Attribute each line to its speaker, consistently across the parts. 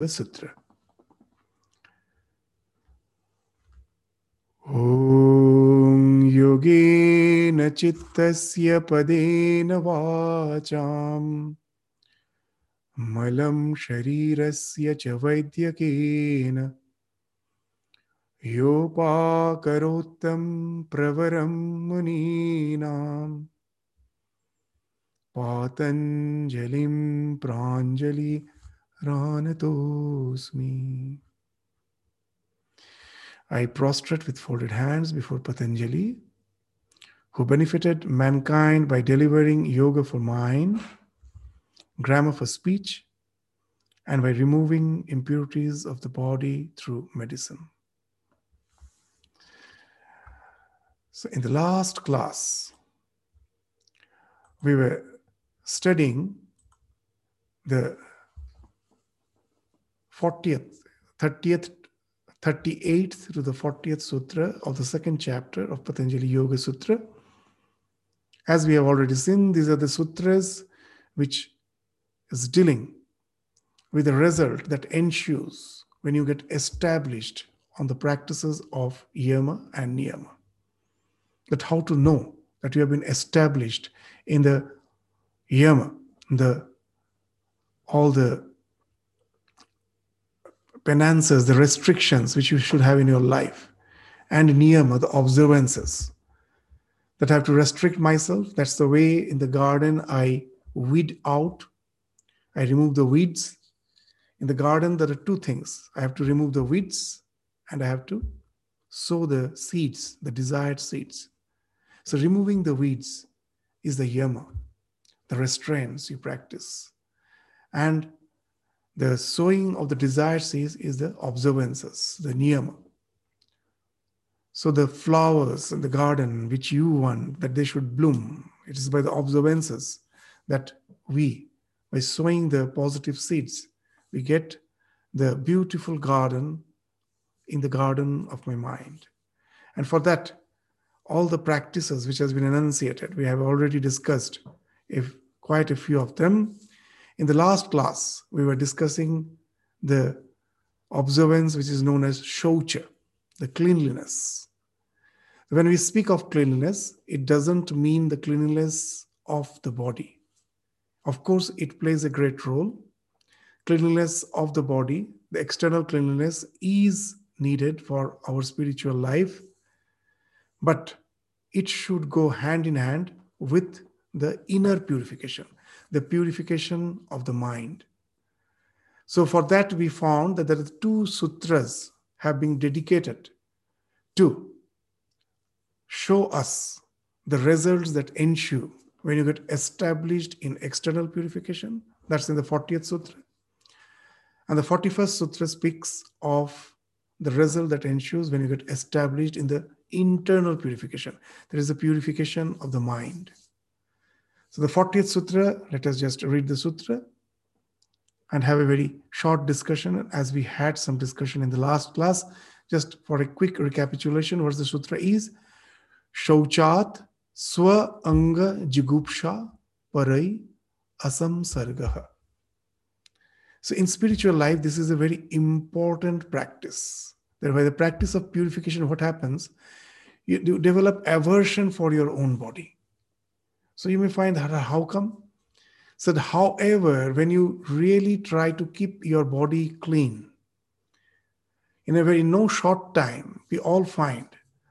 Speaker 1: Sutra. ॐ योगेन चित्तस्य पदेन वाचाम् मलं शरीरस्य च वैद्यकेन योपाकरोत्तं प्रवरं मुनीनाम् पातञ्जलिं Ranatosmi. Oh, I prostrate with folded hands before Patanjali, who benefited mankind by delivering yoga for mind, grammar for speech, and by removing impurities of the body through medicine. So, in the last class, we were studying the 40th, 30th 38th to the 40th sutra of the second chapter of Patanjali Yoga Sutra. As we have already seen, these are the sutras which is dealing with the result that ensues when you get established on the practices of yama and niyama. That how to know that you have been established in the yama, the all the penances, the restrictions which you should have in your life, and niyama, the observances that I have to restrict myself. That's the way in the garden I weed out, I remove the weeds. In the garden, there are two things I have to remove the weeds and I have to sow the seeds, the desired seeds. So, removing the weeds is the yama, the restraints you practice. And the sowing of the desired seeds is the observances, the niyama. So the flowers in the garden which you want that they should bloom, it is by the observances that we, by sowing the positive seeds, we get the beautiful garden in the garden of my mind. And for that, all the practices which has been enunciated, we have already discussed if quite a few of them in the last class, we were discussing the observance which is known as shaucha, the cleanliness. When we speak of cleanliness, it doesn't mean the cleanliness of the body. Of course, it plays a great role. Cleanliness of the body, the external cleanliness is needed for our spiritual life, but it should go hand in hand with the inner purification the purification of the mind. So, for that, we found that there are two sutras have been dedicated to show us the results that ensue when you get established in external purification. That's in the 40th sutra. And the 41st sutra speaks of the result that ensues when you get established in the internal purification. There is a purification of the mind. So the 40th sutra, let us just read the sutra and have a very short discussion as we had some discussion in the last class. Just for a quick recapitulation, what the sutra is. Shauchat swa anga jugupsha parai asam sargaha. So in spiritual life, this is a very important practice. Thereby the practice of purification, what happens? You develop aversion for your own body so you may find that how come? Said, however, when you really try to keep your body clean, in a very no short time, we all find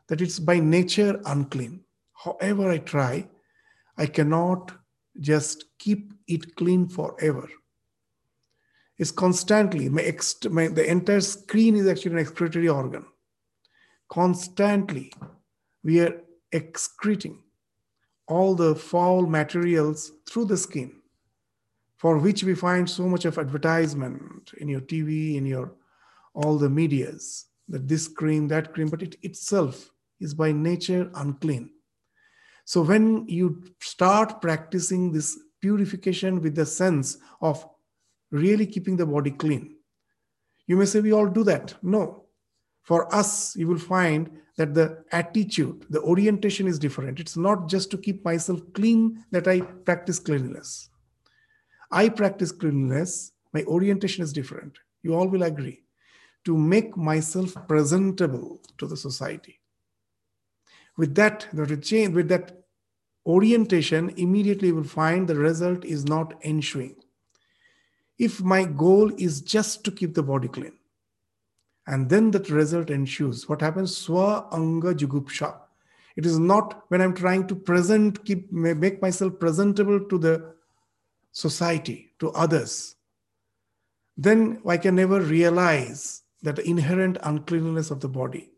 Speaker 1: that it's by nature unclean. However, I try, I cannot just keep it clean forever. It's constantly, my, my the entire screen is actually an excretory organ. Constantly, we are excreting all the foul materials through the skin, for which we find so much of advertisement in your TV, in your all the medias, that this cream, that cream, but it itself is by nature unclean. So when you start practicing this purification with the sense of really keeping the body clean, you may say we all do that. No. For us, you will find that the attitude, the orientation is different. It's not just to keep myself clean that I practice cleanliness. I practice cleanliness, my orientation is different. You all will agree. To make myself presentable to the society. With that, the change, with that orientation, immediately you will find the result is not ensuing. If my goal is just to keep the body clean, and then that result ensues, what happens? Swa anga jugupsha. It is not when I'm trying to present, keep make myself presentable to the society, to others. Then I can never realize that inherent uncleanliness of the body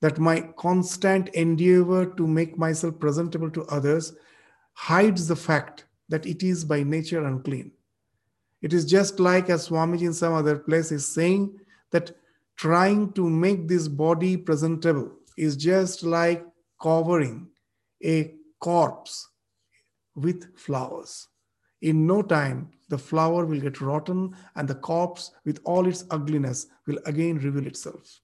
Speaker 1: that my constant endeavor to make myself presentable to others hides the fact that it is by nature unclean. It is just like as Swamiji in some other place is saying that trying to make this body presentable is just like covering a corpse with flowers. In no time, the flower will get rotten and the corpse, with all its ugliness, will again reveal itself.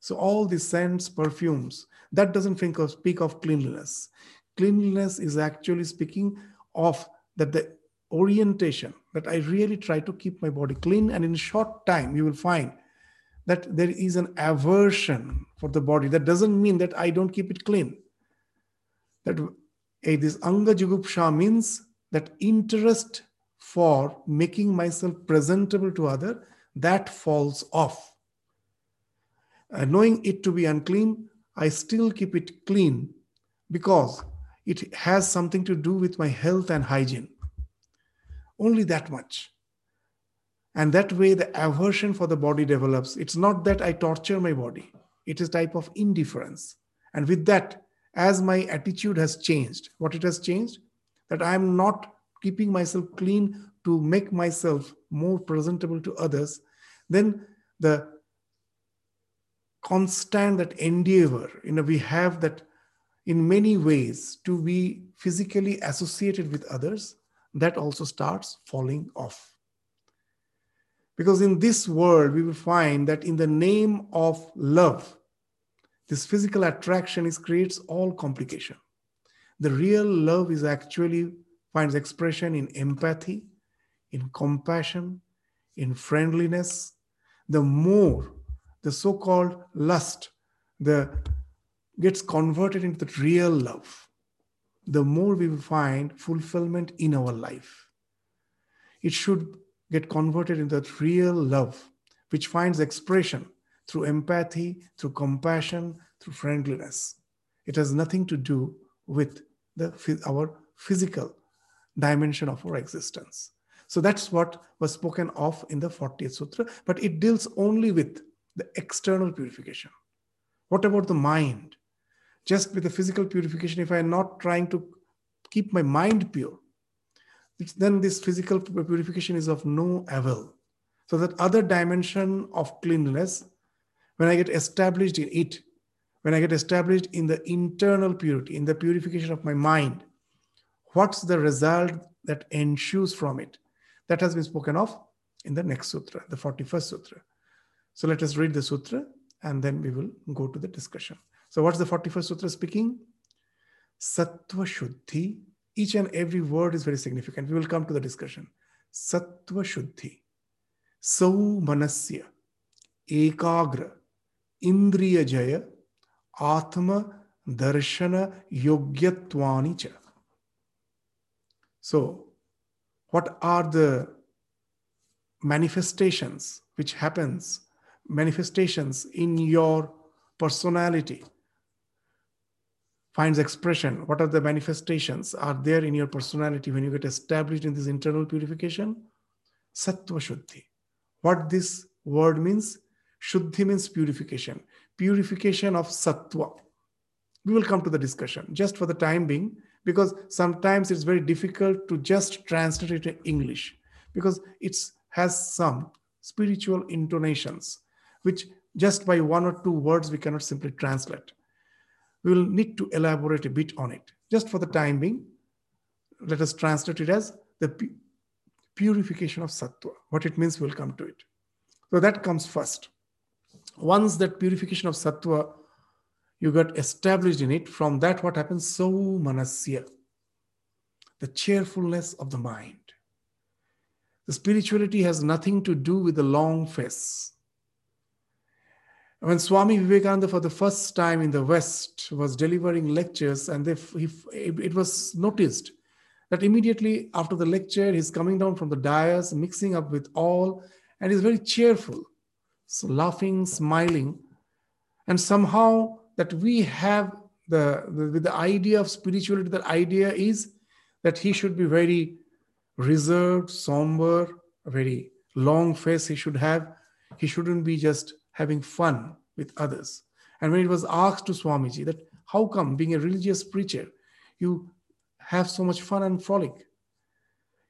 Speaker 1: So all these scents, perfumes, that doesn't of, speak of cleanliness. Cleanliness is actually speaking of that the orientation that I really try to keep my body clean, and in short time you will find that there is an aversion for the body. That doesn't mean that I don't keep it clean. That a, this anga jugupsha means that interest for making myself presentable to other that falls off uh, knowing it to be unclean, I still keep it clean because it has something to do with my health and hygiene. Only that much. And that way, the aversion for the body develops. It's not that I torture my body, it is type of indifference. And with that, as my attitude has changed, what it has changed, that I am not keeping myself clean to make myself more presentable to others, then the constant that endeavor you know we have that in many ways to be physically associated with others that also starts falling off because in this world we will find that in the name of love this physical attraction is creates all complication the real love is actually finds expression in empathy in compassion in friendliness the more the so-called lust, the gets converted into the real love, the more we will find fulfillment in our life. It should get converted into that real love, which finds expression through empathy, through compassion, through friendliness. It has nothing to do with the, our physical dimension of our existence. So that's what was spoken of in the 40th Sutra, but it deals only with the external purification. What about the mind? Just with the physical purification, if I'm not trying to keep my mind pure, then this physical purification is of no avail. So that other dimension of cleanliness, when I get established in it, when I get established in the internal purity, in the purification of my mind, what's the result that ensues from it? That has been spoken of in the next sutra, the 41st sutra. So let us read the sutra and then we will go to the discussion. So what's the 41st sutra speaking? Sattva Shuddhi. Each and every word is very significant. We will come to the discussion. Sattva Shuddhi. Sau Manasya. Ekagra. Indriya Jaya. Atma Darshana Yogyatvani cha. So, what are the manifestations which happens manifestations in your personality finds expression what are the manifestations are there in your personality when you get established in this internal purification? Sattva shuddhi. What this word means? Shuddhi means purification. Purification of sattva. We will come to the discussion just for the time being because sometimes it's very difficult to just translate it in english because it has some spiritual intonations which just by one or two words we cannot simply translate. We will need to elaborate a bit on it. Just for the time being, let us translate it as the purification of sattva. What it means, we'll come to it. So that comes first. Once that purification of sattva, you got established in it, from that what happens? So manasya, the cheerfulness of the mind. The spirituality has nothing to do with the long face. When Swami Vivekananda, for the first time in the West, was delivering lectures, and they, he, it was noticed that immediately after the lecture, he's coming down from the dais, mixing up with all, and he's very cheerful, so laughing, smiling. And somehow that we have the, the, the idea of spirituality, The idea is that he should be very reserved, somber, very long face he should have. He shouldn't be just having fun with others. And when it was asked to Swamiji that how come being a religious preacher, you have so much fun and frolic?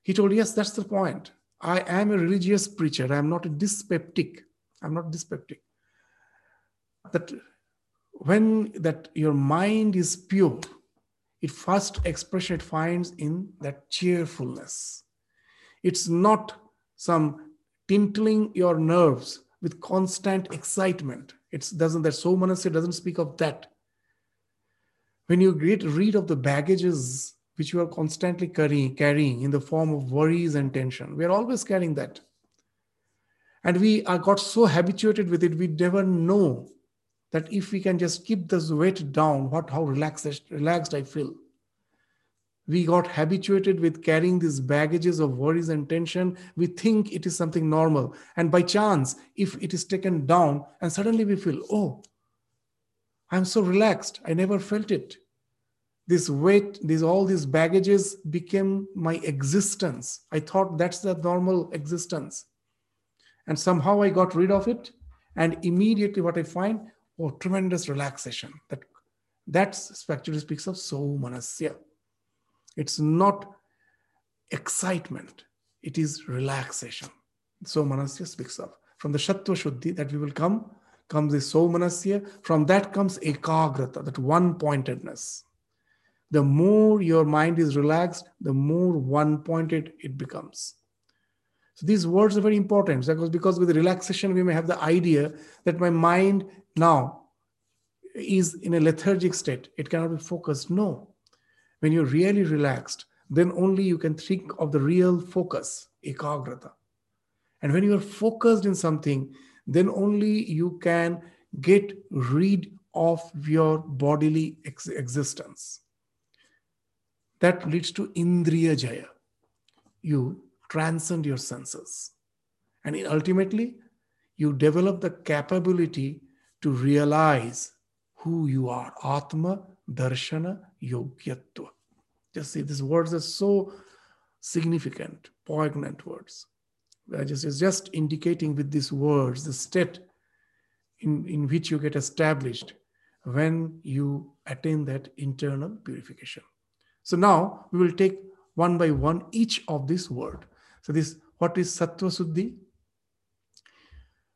Speaker 1: He told, yes, that's the point. I am a religious preacher. I am not a dyspeptic. I'm not dyspeptic. That when that your mind is pure, it first expression it finds in that cheerfulness. It's not some tinkling your nerves with constant excitement. It doesn't that so Somanasya doesn't speak of that. When you get rid of the baggages which you are constantly carrying, carrying in the form of worries and tension, we are always carrying that. And we are got so habituated with it, we never know that if we can just keep this weight down, what how relaxed, relaxed I feel. We got habituated with carrying these baggages of worries and tension. We think it is something normal. And by chance, if it is taken down, and suddenly we feel, oh, I'm so relaxed. I never felt it. This weight, these all these baggages became my existence. I thought that's the normal existence. And somehow I got rid of it. And immediately what I find, oh, tremendous relaxation. That that actually speaks of somanasya. It's not excitement, it is relaxation. Somanasya speaks of. From the Shattva Shuddhi that we will come, comes the So Somanasya. From that comes Ekagrata, that one pointedness. The more your mind is relaxed, the more one pointed it becomes. So these words are very important because, because with relaxation, we may have the idea that my mind now is in a lethargic state. It cannot be focused. No. When you're really relaxed, then only you can think of the real focus, ekagrata. And when you are focused in something, then only you can get rid of your bodily ex- existence. That leads to Indriya Jaya. You transcend your senses. And ultimately, you develop the capability to realize who you are. Atma, Darshana, Yogyatva. Just see, these words are so significant, poignant words. Just, it's just indicating with these words the state in, in which you get established when you attain that internal purification. So now we will take one by one each of this word. So this, what is Sattva Suddhi?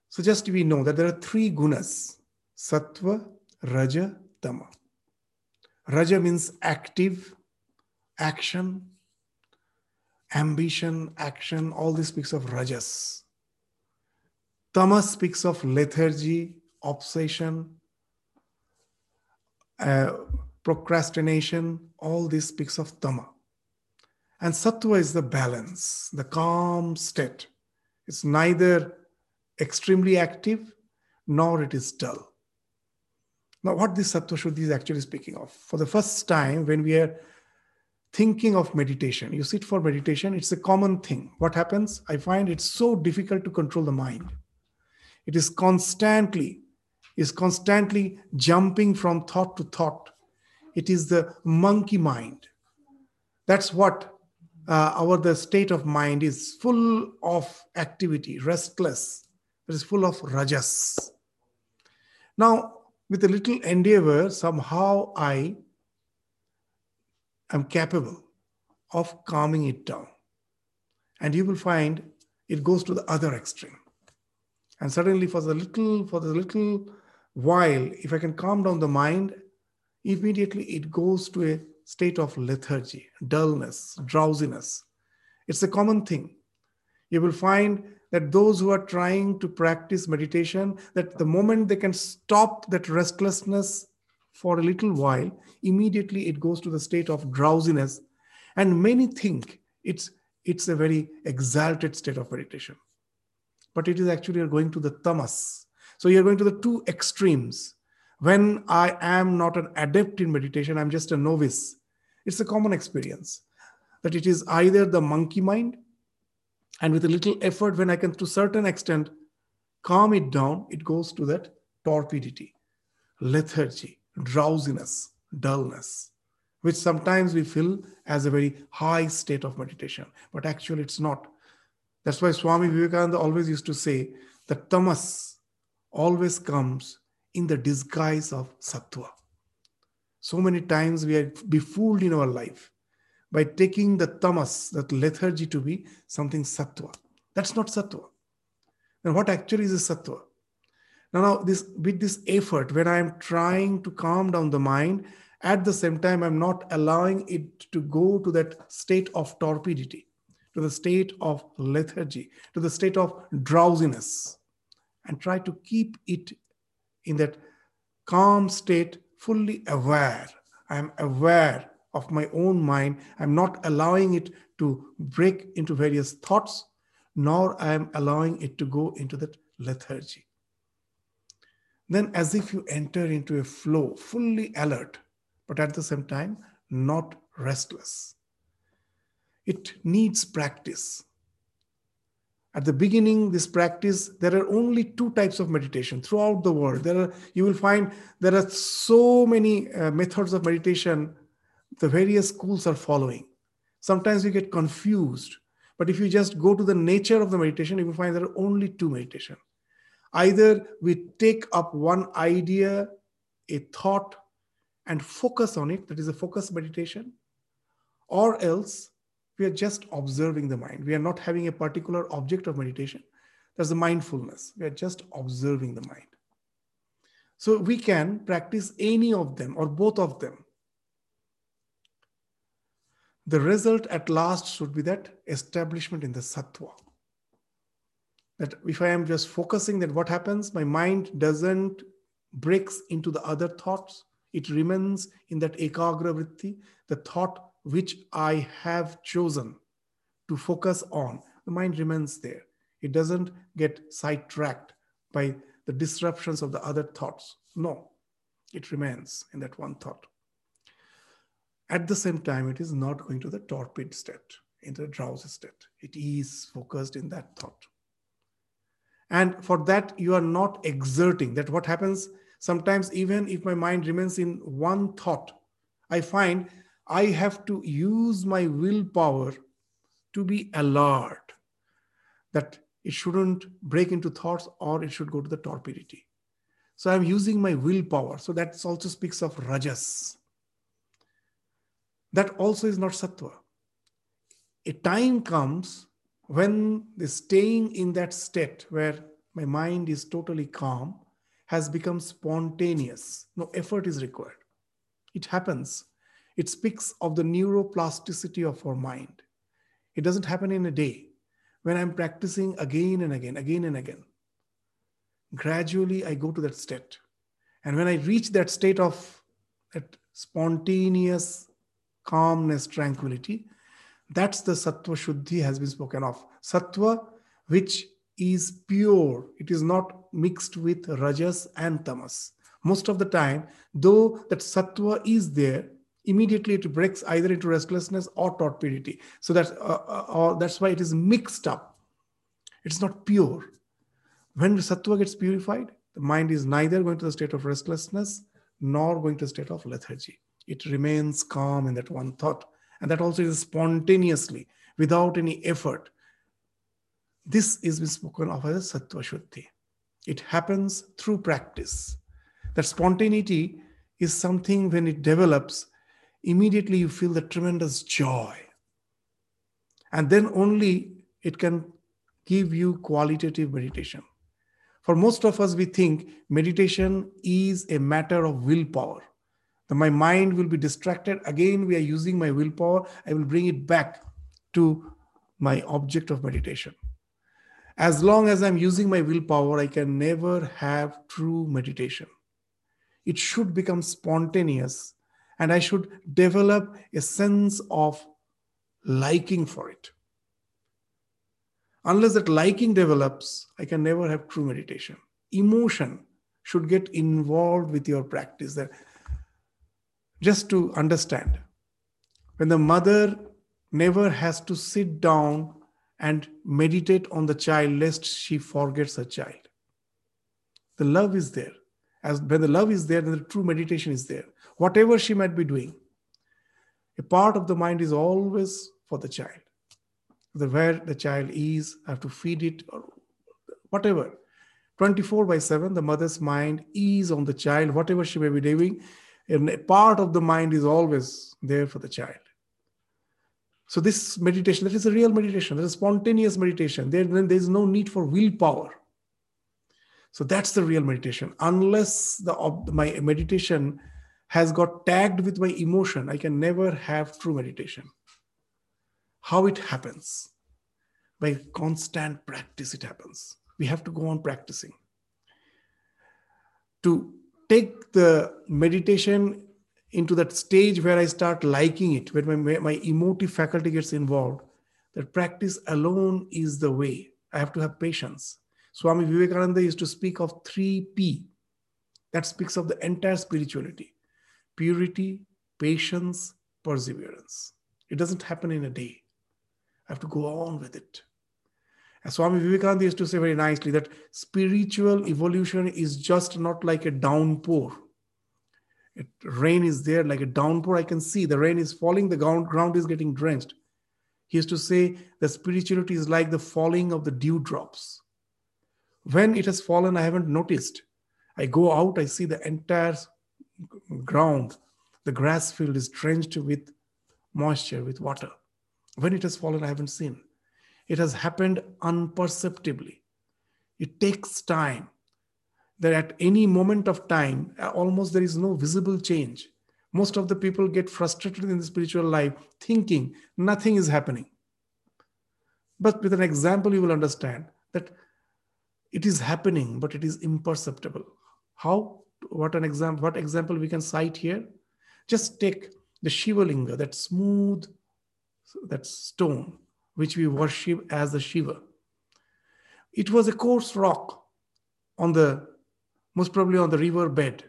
Speaker 1: So just we know that there are three gunas, Sattva, Raja, Tama. Raja means active, action, ambition, action, all this speaks of Rajas. Tama speaks of lethargy, obsession, uh, procrastination, all this speaks of Tama. And Sattva is the balance, the calm state. It's neither extremely active nor it is dull. Now, what this Sattva Shuddhi is actually speaking of, for the first time, when we are thinking of meditation, you sit for meditation, it's a common thing. What happens? I find it's so difficult to control the mind. It is constantly, is constantly jumping from thought to thought. It is the monkey mind. That's what uh, our the state of mind is full of activity, restless. It is full of rajas. Now, with a little endeavor, somehow I am capable of calming it down. And you will find it goes to the other extreme. And suddenly, for the little, for the little while, if I can calm down the mind, immediately it goes to a state of lethargy, dullness, drowsiness. It's a common thing. You will find that those who are trying to practice meditation that the moment they can stop that restlessness for a little while immediately it goes to the state of drowsiness and many think it's it's a very exalted state of meditation. But it is actually you're going to the tamas. So you're going to the two extremes. When I am not an adept in meditation, I'm just a novice. It's a common experience that it is either the monkey mind, and with a little effort, when I can to a certain extent calm it down, it goes to that torpidity, lethargy, drowsiness, dullness, which sometimes we feel as a very high state of meditation, but actually it's not. That's why Swami Vivekananda always used to say that tamas always comes in the disguise of sattva. So many times we are befooled in our life by taking the tamas, that lethargy, to be something sattva. That's not sattva. Then what actually is a sattva? Now, now this with this effort, when I am trying to calm down the mind, at the same time, I'm not allowing it to go to that state of torpidity, to the state of lethargy, to the state of drowsiness, and try to keep it in that calm state, fully aware. I'm aware of my own mind. I'm not allowing it to break into various thoughts, nor I am allowing it to go into that lethargy. Then, as if you enter into a flow, fully alert, but at the same time, not restless. It needs practice. At the beginning, this practice, there are only two types of meditation throughout the world. There are, you will find there are so many uh, methods of meditation the various schools are following. Sometimes we get confused. But if you just go to the nature of the meditation, you will find there are only two meditation. Either we take up one idea, a thought, and focus on it, that is a focus meditation, or else we are just observing the mind. We are not having a particular object of meditation. That's the mindfulness. We are just observing the mind. So we can practice any of them or both of them. The result at last should be that establishment in the sattva. That if I am just focusing, that what happens? My mind doesn't breaks into the other thoughts it remains in that ekagra vritti, the thought which I have chosen to focus on. The mind remains there. It doesn't get sidetracked by the disruptions of the other thoughts. No, it remains in that one thought. At the same time, it is not going to the torpid state, into the drowsy state. It is focused in that thought. And for that, you are not exerting. That what happens sometimes even if my mind remains in one thought i find i have to use my willpower to be alert that it shouldn't break into thoughts or it should go to the torpidity so i'm using my willpower so that also speaks of rajas that also is not sattva a time comes when the staying in that state where my mind is totally calm has become spontaneous. No effort is required. It happens. It speaks of the neuroplasticity of our mind. It doesn't happen in a day. When I'm practicing again and again, again and again, gradually I go to that state. And when I reach that state of that spontaneous calmness, tranquility, that's the sattva shuddhi has been spoken of. Sattva, which is pure. It is not mixed with rajas and tamas. Most of the time, though that sattva is there, immediately it breaks either into restlessness or torpidity. So that's, uh, uh, or that's why it is mixed up. It's not pure. When sattva gets purified, the mind is neither going to the state of restlessness nor going to the state of lethargy. It remains calm in that one thought. And that also is spontaneously, without any effort. This is spoken of as sattva shuddhi. It happens through practice. That spontaneity is something when it develops, immediately you feel the tremendous joy. And then only it can give you qualitative meditation. For most of us, we think meditation is a matter of willpower. My mind will be distracted. Again, we are using my willpower. I will bring it back to my object of meditation as long as I'm using my willpower, I can never have true meditation. It should become spontaneous, and I should develop a sense of liking for it. Unless that liking develops, I can never have true meditation. Emotion should get involved with your practice. That just to understand, when the mother never has to sit down and meditate on the child lest she forgets her child. The love is there. As when the love is there, then the true meditation is there. Whatever she might be doing, a part of the mind is always for the child. The where the child is, I have to feed it or whatever. 24 by 7, the mother's mind is on the child, whatever she may be doing, and a part of the mind is always there for the child. So this meditation, that is a real meditation, that is spontaneous meditation. There, there is no need for willpower. So that's the real meditation. Unless the my meditation has got tagged with my emotion, I can never have true meditation. How it happens? By constant practice, it happens. We have to go on practicing. To take the meditation into that stage where I start liking it, where my, my emotive faculty gets involved, that practice alone is the way. I have to have patience. Swami Vivekananda used to speak of 3P. That speaks of the entire spirituality purity, patience, perseverance. It doesn't happen in a day. I have to go on with it. As Swami Vivekananda used to say very nicely that spiritual evolution is just not like a downpour. It, rain is there like a downpour. I can see the rain is falling, the ground, ground is getting drenched. He used to say that spirituality is like the falling of the dewdrops. When it has fallen, I haven't noticed. I go out, I see the entire ground, the grass field is drenched with moisture, with water. When it has fallen, I haven't seen. It has happened unperceptibly. It takes time. That at any moment of time, uh, almost there is no visible change. Most of the people get frustrated in the spiritual life thinking nothing is happening. But with an example, you will understand that it is happening, but it is imperceptible. How? What an example? What example we can cite here? Just take the Shivalinga, that smooth, that stone, which we worship as the Shiva. It was a coarse rock on the, most probably on the river bed.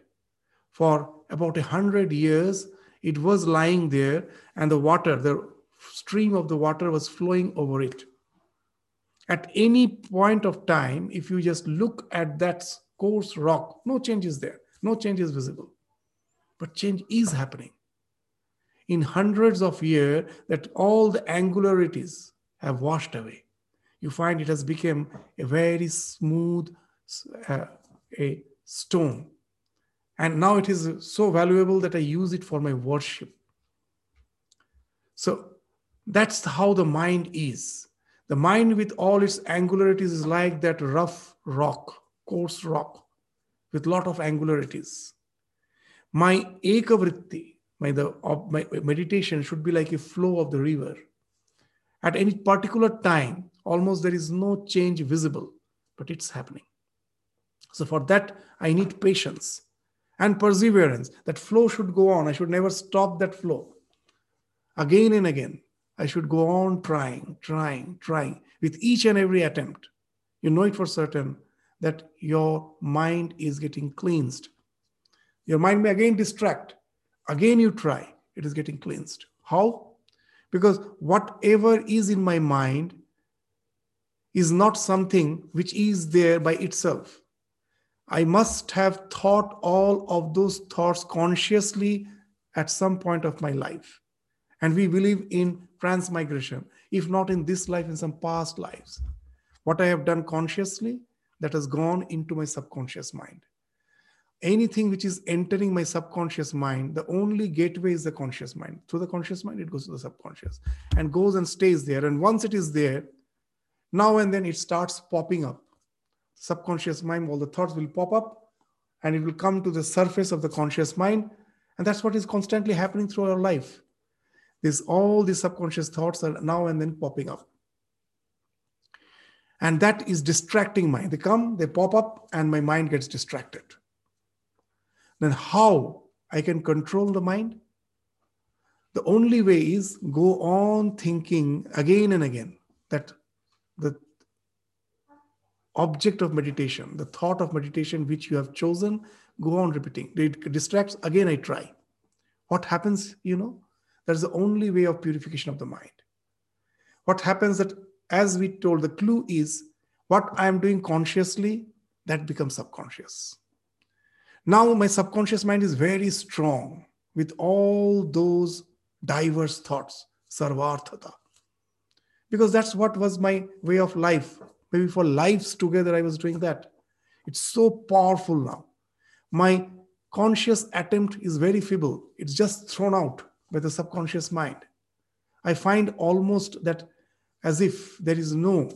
Speaker 1: For about a hundred years, it was lying there, and the water, the stream of the water was flowing over it. At any point of time, if you just look at that coarse rock, no change is there, no change is visible. But change is happening. In hundreds of years, that all the angularities have washed away. You find it has become a very smooth uh, a stone. And now it is so valuable that I use it for my worship. So that's how the mind is. The mind, with all its angularities, is like that rough rock, coarse rock, with lot of angularities. My ekavritti, my, the, my meditation should be like a flow of the river. At any particular time, almost there is no change visible, but it's happening. So for that, I need patience and perseverance. That flow should go on. I should never stop that flow. Again and again, I should go on trying, trying, trying with each and every attempt. You know it for certain that your mind is getting cleansed. Your mind may again distract. Again, you try, it is getting cleansed. How? Because whatever is in my mind is not something which is there by itself. I must have thought all of those thoughts consciously at some point of my life. And we believe in transmigration, if not in this life, in some past lives. What I have done consciously, that has gone into my subconscious mind. Anything which is entering my subconscious mind, the only gateway is the conscious mind. Through the conscious mind, it goes to the subconscious and goes and stays there. And once it is there, now and then it starts popping up. Subconscious mind, all the thoughts will pop up and it will come to the surface of the conscious mind. And that's what is constantly happening through our life. This all these subconscious thoughts are now and then popping up. And that is distracting mind. They come, they pop up, and my mind gets distracted. Then how I can control the mind? The only way is go on thinking again and again that the object of meditation, the thought of meditation which you have chosen, go on repeating. It distracts, again I try. What happens, you know? That's the only way of purification of the mind. What happens that, as we told, the clue is what I am doing consciously, that becomes subconscious. Now my subconscious mind is very strong with all those diverse thoughts, sarvarthata. Because that's what was my way of life. Maybe for lives together, I was doing that. It's so powerful now. My conscious attempt is very feeble. It's just thrown out by the subconscious mind. I find almost that as if there is no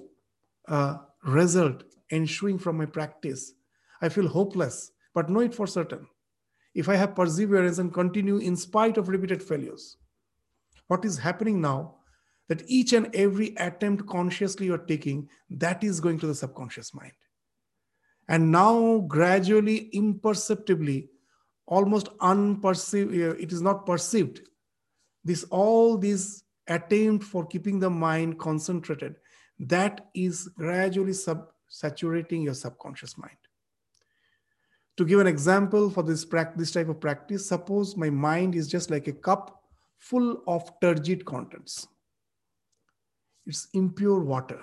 Speaker 1: uh, result ensuing from my practice. I feel hopeless, but know it for certain. If I have perseverance and continue in spite of repeated failures, what is happening now that each and every attempt consciously you're taking that is going to the subconscious mind. And now gradually imperceptibly almost unperceived uh, it is not perceived. This all this attempt for keeping the mind concentrated that is gradually sub saturating your subconscious mind to give an example for this practice type of practice suppose my mind is just like a cup full of turgid contents. It's impure water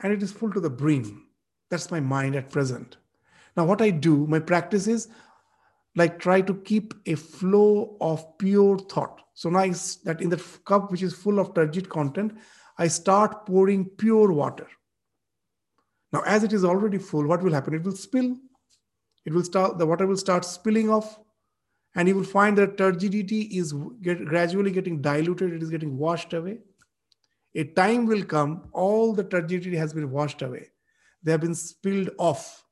Speaker 1: and it is full to the brim. That's my mind at present. Now what i do my practice is like try to keep a flow of pure thought. So now that in the cup which is full of turgid content i start pouring pure water. Now as it is already full what will happen? It will spill it will start the water will start spilling off and you will find that turgidity is get, gradually getting diluted it is getting washed away a time will come, all the turgidity has been washed away. They have been spilled off.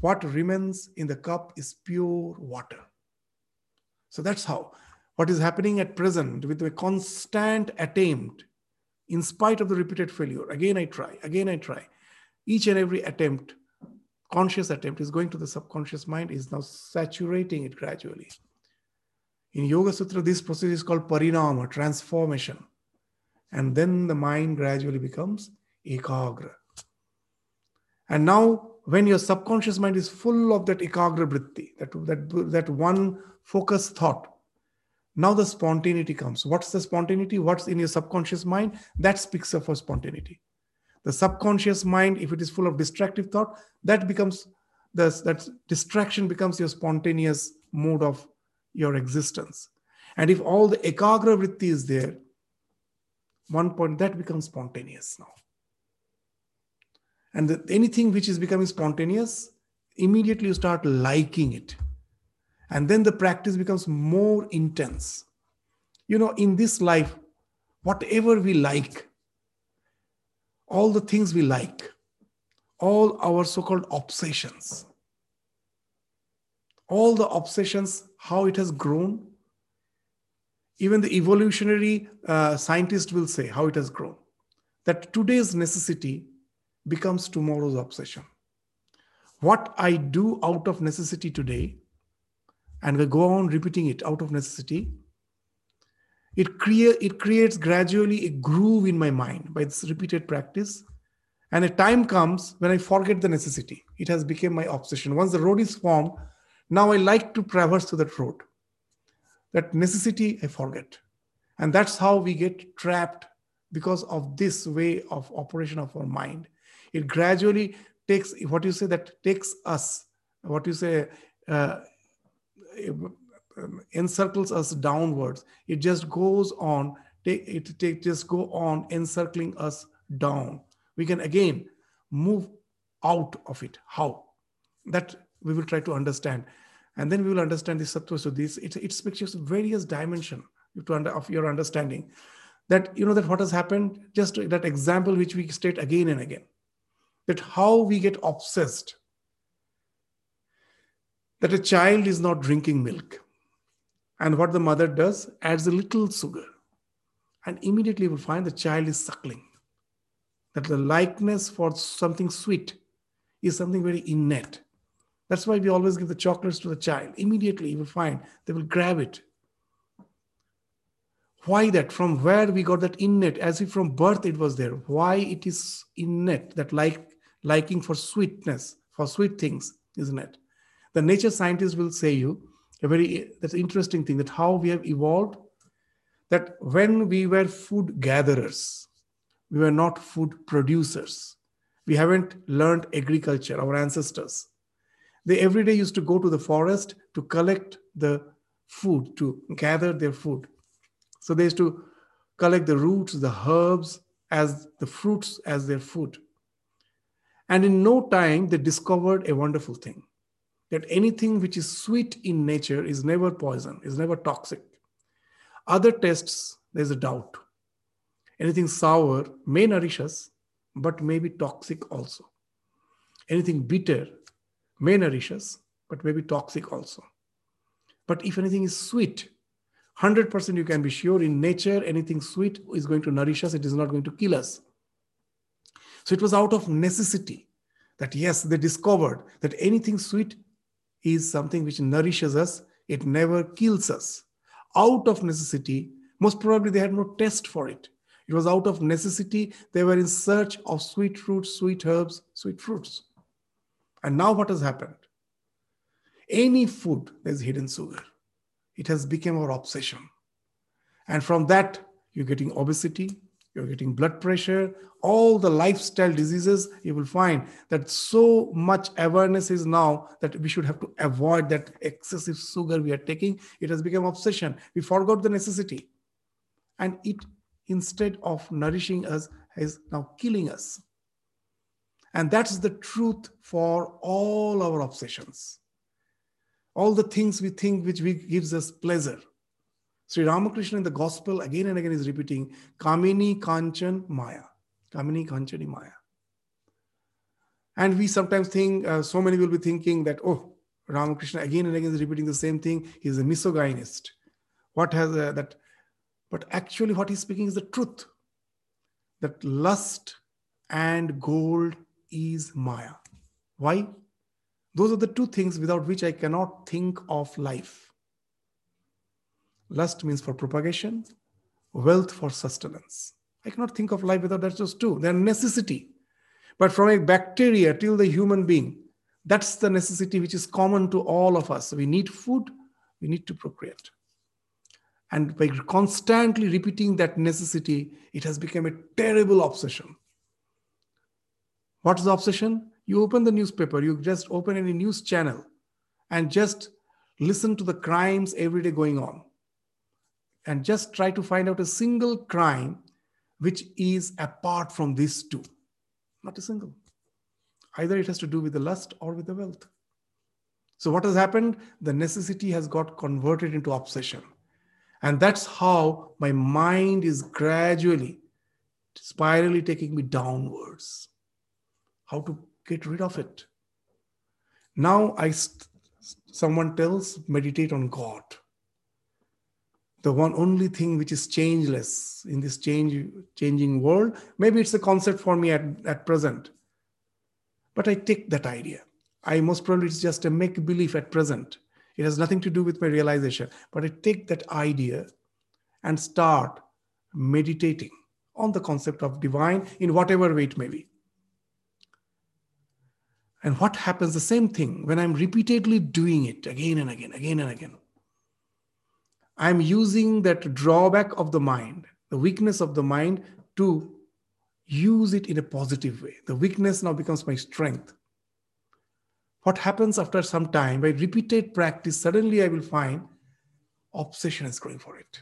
Speaker 1: What remains in the cup is pure water. So that's how. What is happening at present with a constant attempt, in spite of the repeated failure, again I try, again I try. Each and every attempt, conscious attempt, is going to the subconscious mind, is now saturating it gradually. In Yoga Sutra, this process is called parinama, transformation. And then the mind gradually becomes ekagra. And now, when your subconscious mind is full of that ekagra vritti, that, that, that one focused thought, now the spontaneity comes. What's the spontaneity? What's in your subconscious mind? That speaks of for spontaneity. The subconscious mind, if it is full of distractive thought, that becomes the, that distraction becomes your spontaneous mode of your existence. And if all the ekagra vritti is there, one point that becomes spontaneous now. And the, anything which is becoming spontaneous immediately you start liking it. And then the practice becomes more intense. You know in this life whatever we like all the things we like all our so-called obsessions. All the obsessions how it has grown. Even the evolutionary uh, scientist will say how it has grown. That today's necessity becomes tomorrow's obsession. What i do out of necessity today and we go on repeating it out of necessity it, crea- it creates gradually a groove in my mind by this repeated practice and a time comes when i forget the necessity it has become my obsession once the road is formed now i like to traverse to that road that necessity I forget. And that's how we get trapped because of this way of operation of our mind. It gradually takes what you say that takes us, what you say, uh, Um, encircles us downwards. It just goes on, it take, just go on encircling us down. We can again move out of it. How? That we will try to understand and then we will understand the sattva so this it, it speaks various dimension of your understanding that you know that what has happened just that example which we state again and again that how we get obsessed that a child is not drinking milk and what the mother does adds a little sugar and immediately will find the child is suckling that the likeness for something sweet is something very innate that's why we always give the chocolates to the child. Immediately, you will find they will grab it. Why that? From where we got that innate, as if from birth it was there. Why it is innate, that like liking for sweetness, for sweet things, isn't it? The nature scientists will say you a very eh, that's interesting thing that how we have evolved that when we were food gatherers, we were not food producers. We haven't learned agriculture, our ancestors. They every day used to go to the forest to collect the food, to gather their food. So they used to collect the roots, the herbs, as the fruits as their food. And in no time, they discovered a wonderful thing that anything which is sweet in nature is never poison, is never toxic. Other tests, there's a doubt. Anything sour may nourish us, but may be toxic also. Anything bitter may nourish us, but may be toxic also. But if anything is sweet, 100% you can be sure in nature, anything sweet is going to nourish us, it is not going to kill us. So it was out of necessity that, yes, they discovered that anything sweet is something which nourishes us, it never kills us. Out of necessity, most probably they had no test for it. It was out of necessity, they were in search of sweet fruits, sweet herbs, sweet fruits. And now what has happened? Any food, there's hidden sugar. It has become our obsession. And from that, you're getting obesity, you're getting blood pressure, all the lifestyle diseases, you will find that so much awareness is now that we should have to avoid that excessive sugar we are taking. It has become obsession. We forgot the necessity. And it, instead of nourishing us, is now killing us. And that's the truth for all our obsessions. All the things we think which we, gives us pleasure Sri Ramakrishna in the gospel again and again is repeating Kamini Kanchan Maya. Kamini Kanchani Maya. And we sometimes think, uh, so many will be thinking that, oh, Ramakrishna again and again is repeating the same thing. He's a misogynist. What has uh, that? But actually, what he's speaking is the truth that lust and gold is Maya. Why? Those are the two things without which I cannot think of life. Lust means for propagation, wealth for sustenance. I cannot think of life without. Just two. They're necessity. But from a bacteria till the human being, that's the necessity which is common to all of us. We need food, we need to procreate. And by constantly repeating that necessity, it has become a terrible obsession. What's the obsession? You open the newspaper, you just open any news channel and just listen to the crimes every day going on and just try to find out a single crime which is apart from these two. Not a single. Either it has to do with the lust or with the wealth. So, what has happened? The necessity has got converted into obsession. And that's how my mind is gradually, spirally taking me downwards. How to get rid of it. Now, I someone tells, meditate on God the one only thing which is changeless in this change, changing world. Maybe it's a concept for me at, at present. But I take that idea. I most probably it's just a make believe at present. It has nothing to do with my realization. But I take that idea and start meditating on the concept of divine in whatever way it may be. And what happens? The same thing when I'm repeatedly doing it again and again, again and again. I'm using that drawback of the mind, the weakness of the mind, to use it in a positive way. The weakness now becomes my strength. What happens after some time, by repeated practice, suddenly I will find obsession is growing for it.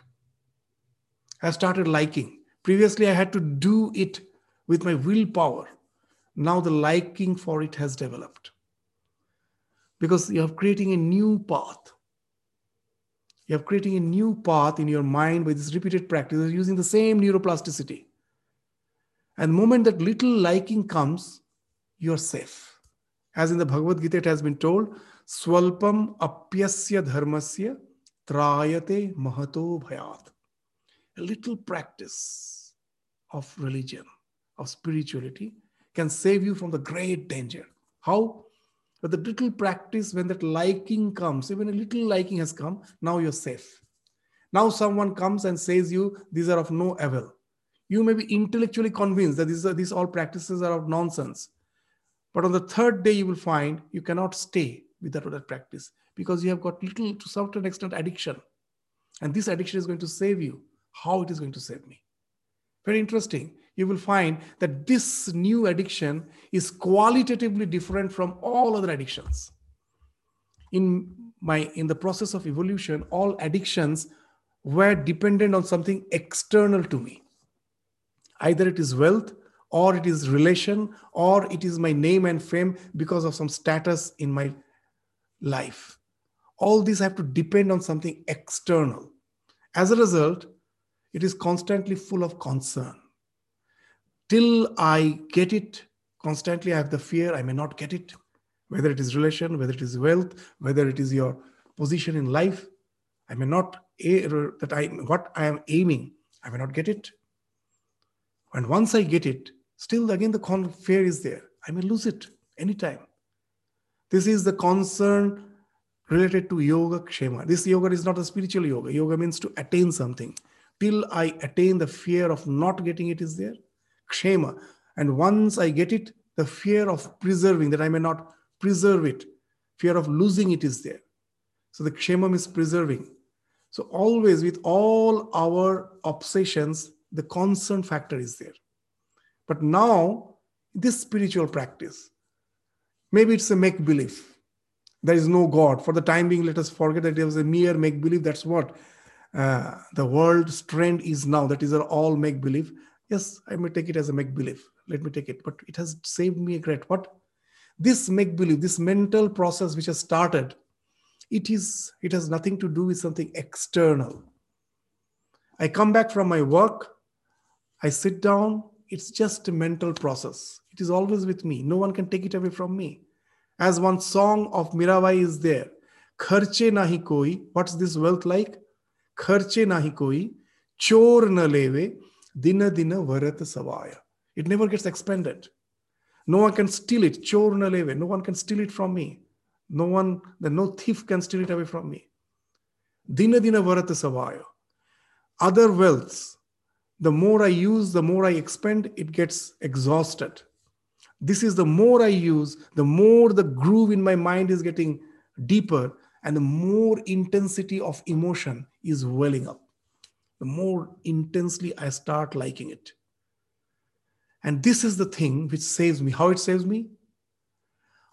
Speaker 1: I started liking. Previously, I had to do it with my willpower. Now, the liking for it has developed because you are creating a new path you're creating a new path in your mind with this repeated practice using the same neuroplasticity. And the moment that little liking comes, you're safe. As in the Bhagavad Gita, it has been told, Swalpam apyasya dharmasya trayate mahato bhayat. A little practice of religion, of spirituality, can save you from the great danger. How? But the little practice, when that liking comes, even a little liking has come, now you're safe. Now someone comes and says you, these are of no avail. You may be intellectually convinced that these, are, these all practices are of nonsense. But on the third day, you will find you cannot stay without that practice because you have got little to certain extent addiction. And this addiction is going to save you. How it is going to save me? Very interesting. You will find that this new addiction is qualitatively different from all other addictions. In my in the process of evolution, all addictions were dependent on something external to me. Either it is wealth, or it is relation, or it is my name and fame because of some status in my life. All these have to depend on something external. As a result, it is constantly full of concern. Till I get it, constantly I have the fear I may not get it, whether it is relation, whether it is wealth, whether it is your position in life. I may not that I what I am aiming, I may not get it. And once I get it, still again the fear is there. I may lose it anytime. This is the concern related to yoga kshema. This yoga is not a spiritual yoga. Yoga means to attain something. Till I attain the fear of not getting it is there. Kshema. And once I get it, the fear of preserving, that I may not preserve it, fear of losing it is there. So the kshema is preserving. So always with all our obsessions, the concern factor is there. But now, this spiritual practice, maybe it's a make believe. There is no God. For the time being, let us forget that it was a mere make believe. That's what uh, the world's trend is now. That is all make believe. Yes, I may take it as a make believe. Let me take it. But it has saved me a great what? This make believe, this mental process which has started it is it has nothing to do with something external. I come back from my work i sit down it's just a mental process. It is always with me. No one can take it away from me. As one song of mirabai is there kharche nahi koi. What's this wealth like? Kharche nahi koi chor na leve dina dina varat savaya it never gets expended no one can steal it chor na leve no one can steal it from me no one, then no thief can steal it away from me. Dina dina varata savaya. Other wealths, the more I use, the more I expend, it gets exhausted. This is the more I use, the more the groove in my mind is getting deeper, and the more intensity of emotion is welling up. The more intensely I start liking it. And this is the thing which saves me. How it saves me?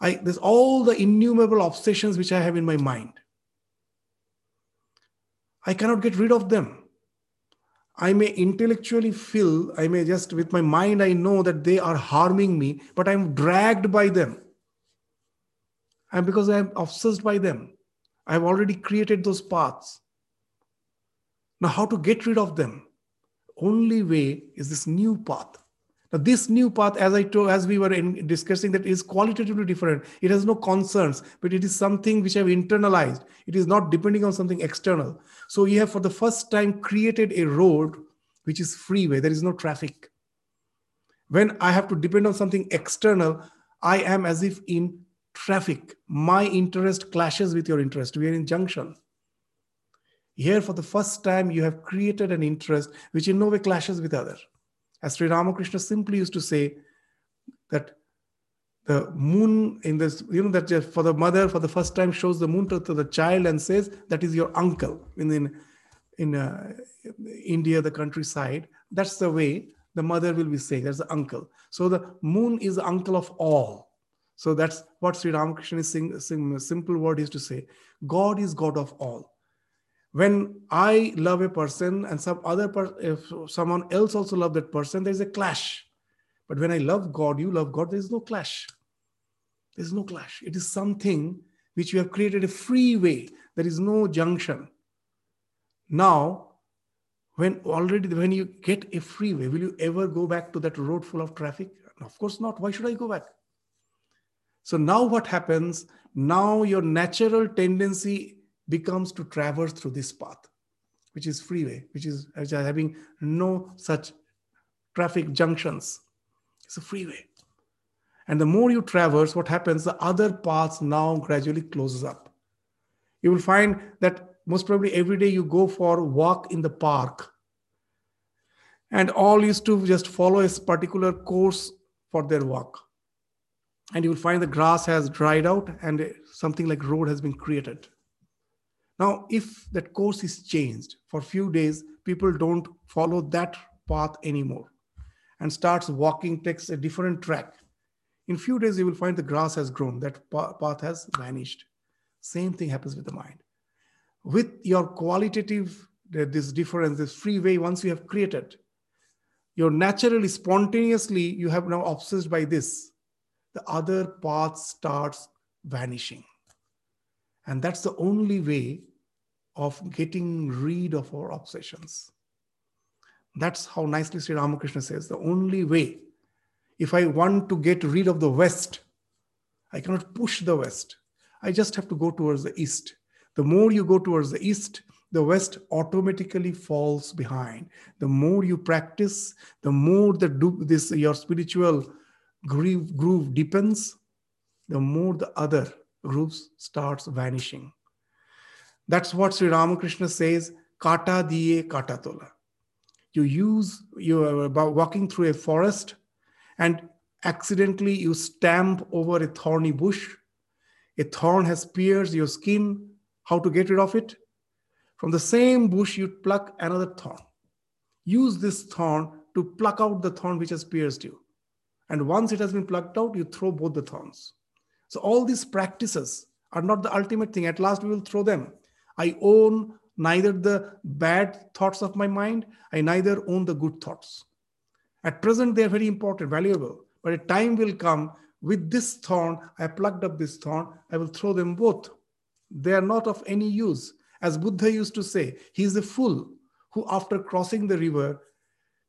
Speaker 1: I, there's all the innumerable obsessions which I have in my mind. I cannot get rid of them. I may intellectually feel, I may just, with my mind, I know that they are harming me, but I'm dragged by them. And because I'm obsessed by them, I've already created those paths. Now, how to get rid of them? Only way is this new path. Now, this new path, as I told, as we were in discussing, that is qualitatively different. It has no concerns, but it is something which I've internalized. It is not depending on something external. So you have, for the first time, created a road which is freeway. There is no traffic. When I have to depend on something external, I am as if in traffic. My interest clashes with your interest. We are in junction. Here, for the first time, you have created an interest which in no way clashes with other. As Sri Ramakrishna simply used to say that the moon in this, you know, that for the mother for the first time shows the moon to, to the child and says that is your uncle. In in, in uh, India, the countryside, that's the way the mother will be saying. That's the uncle. So the moon is the uncle of all. So that's what Sri Ramakrishna is saying. Simple word is to say, God is God of all when i love a person and some other person if someone else also love that person there's a clash. But when i love god you love god there's no clash. There's no clash. It is something which you have created a free way. There is no junction. Now when already when you get a freeway will you ever go back to that road full of traffic? Of course not. Why should i go back? So now what happens? Now your natural tendency becomes to traverse through this path, which is freeway, which is, having no such traffic junctions. It's a freeway. And the more you traverse, what happens, the other paths now gradually closes up. You will find that most probably every day you go for walk in the park and all used to just follow a particular course for their walk and you will find the grass has dried out and something like road has been created now if that course is changed for a few days people don't follow that path anymore and starts walking takes a different track. In few days you will find the grass has grown that path has vanished. Same thing happens with the mind. With your qualitative uh, this difference this free way once you have created you're naturally spontaneously you have now obsessed by this. The other path starts vanishing and that's the only way of getting rid of our obsessions. That's how nicely sri ramakrishna says the only way if i want to get rid of the west i cannot push the west. I just have to go towards the east. The more you go towards the east the West automatically falls behind. The more you practice, the more the do, this your spiritual groove, groove deepens, the more the other grooves starts vanishing. That's what Sri Ramakrishna says, kata diye kata tola. You use, you are walking through a forest and accidentally you stamp over a thorny bush. A thorn has pierced your skin. How to get rid of it? From the same bush, you pluck another thorn. Use this thorn to pluck out the thorn which has pierced you. And once it has been plucked out, you throw both the thorns. So, all these practices are not the ultimate thing. At last, we will throw them. I own neither the bad thoughts of my mind, I neither own the good thoughts. At present, they are very important, valuable. But a time will come with this thorn, I plucked up this thorn, I will throw them both. They are not of any use. As Buddha used to say, he is a fool who, after crossing the river,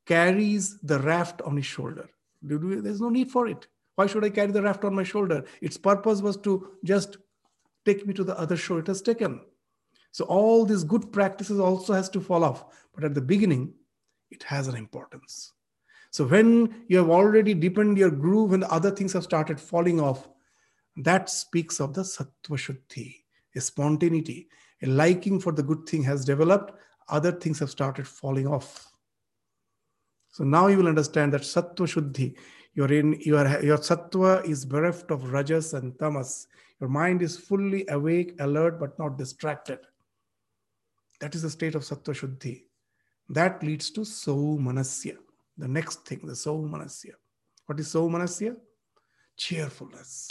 Speaker 1: carries the raft on his shoulder. There's no need for it. Why should I carry the raft on my shoulder? Its purpose was to just take me to the other shore. It has taken. So all these good practices also has to fall off. But at the beginning, it has an importance. So when you have already deepened your groove and other things have started falling off, that speaks of the sattva shuddhi, a spontaneity, a liking for the good thing has developed, other things have started falling off. So now you will understand that sattva shuddhi, your, in, your, your sattva is bereft of rajas and tamas. Your mind is fully awake, alert, but not distracted. That is the state of sattva shuddhi. That leads to saumanasya, the next thing, the saumanasya. What is saumanasya? Cheerfulness.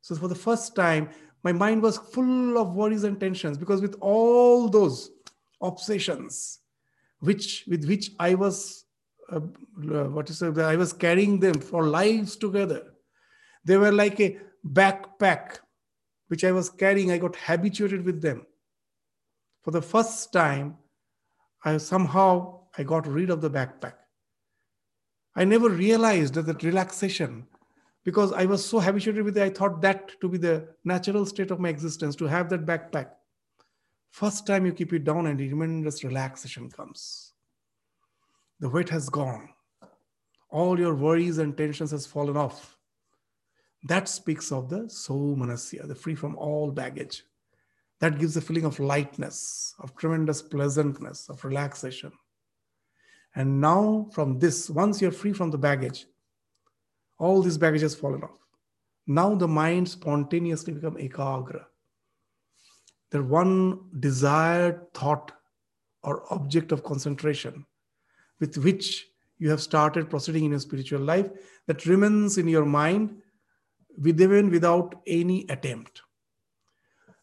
Speaker 1: So for the first time, my mind was full of worries and tensions because with all those obsessions which with which i was uh, what is it? I was carrying them for lives together. They were like a backpack which i was carrying. I got habituated with them. For the first time i somehow i got rid of the backpack. I never realized that that relaxation because I was so habituated with it, I thought that to be the natural state of my existence, to have that backpack. First time you keep it down and tremendous relaxation comes. The weight has gone. All your worries and tensions has fallen off. That speaks of the saumanasya, the free from all baggage. That gives a feeling of lightness, of tremendous pleasantness, of relaxation. And now, from this, once you're free from the baggage, all this baggage has fallen off. Now the mind spontaneously become ekagra. The one desired thought or object of concentration with which you have started proceeding in your spiritual life that remains in your mind with even without any attempt.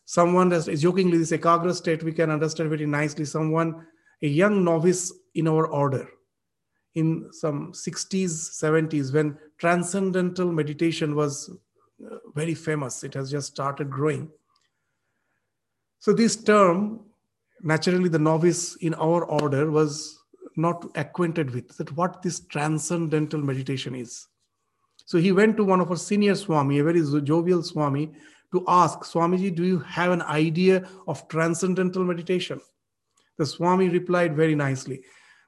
Speaker 1: Someone is jokingly this ekagra state we can understand very nicely. Someone, a young novice in our order, in some 60s, 70s, when transcendental meditation was uh, very famous. It has just started growing. So, this term, naturally, the novice in our order was not acquainted with that what this transcendental meditation is. So he went to one of our senior Swami, a very jovial Swami, to ask, Swamiji, do you have an idea of transcendental meditation? The Swami replied very nicely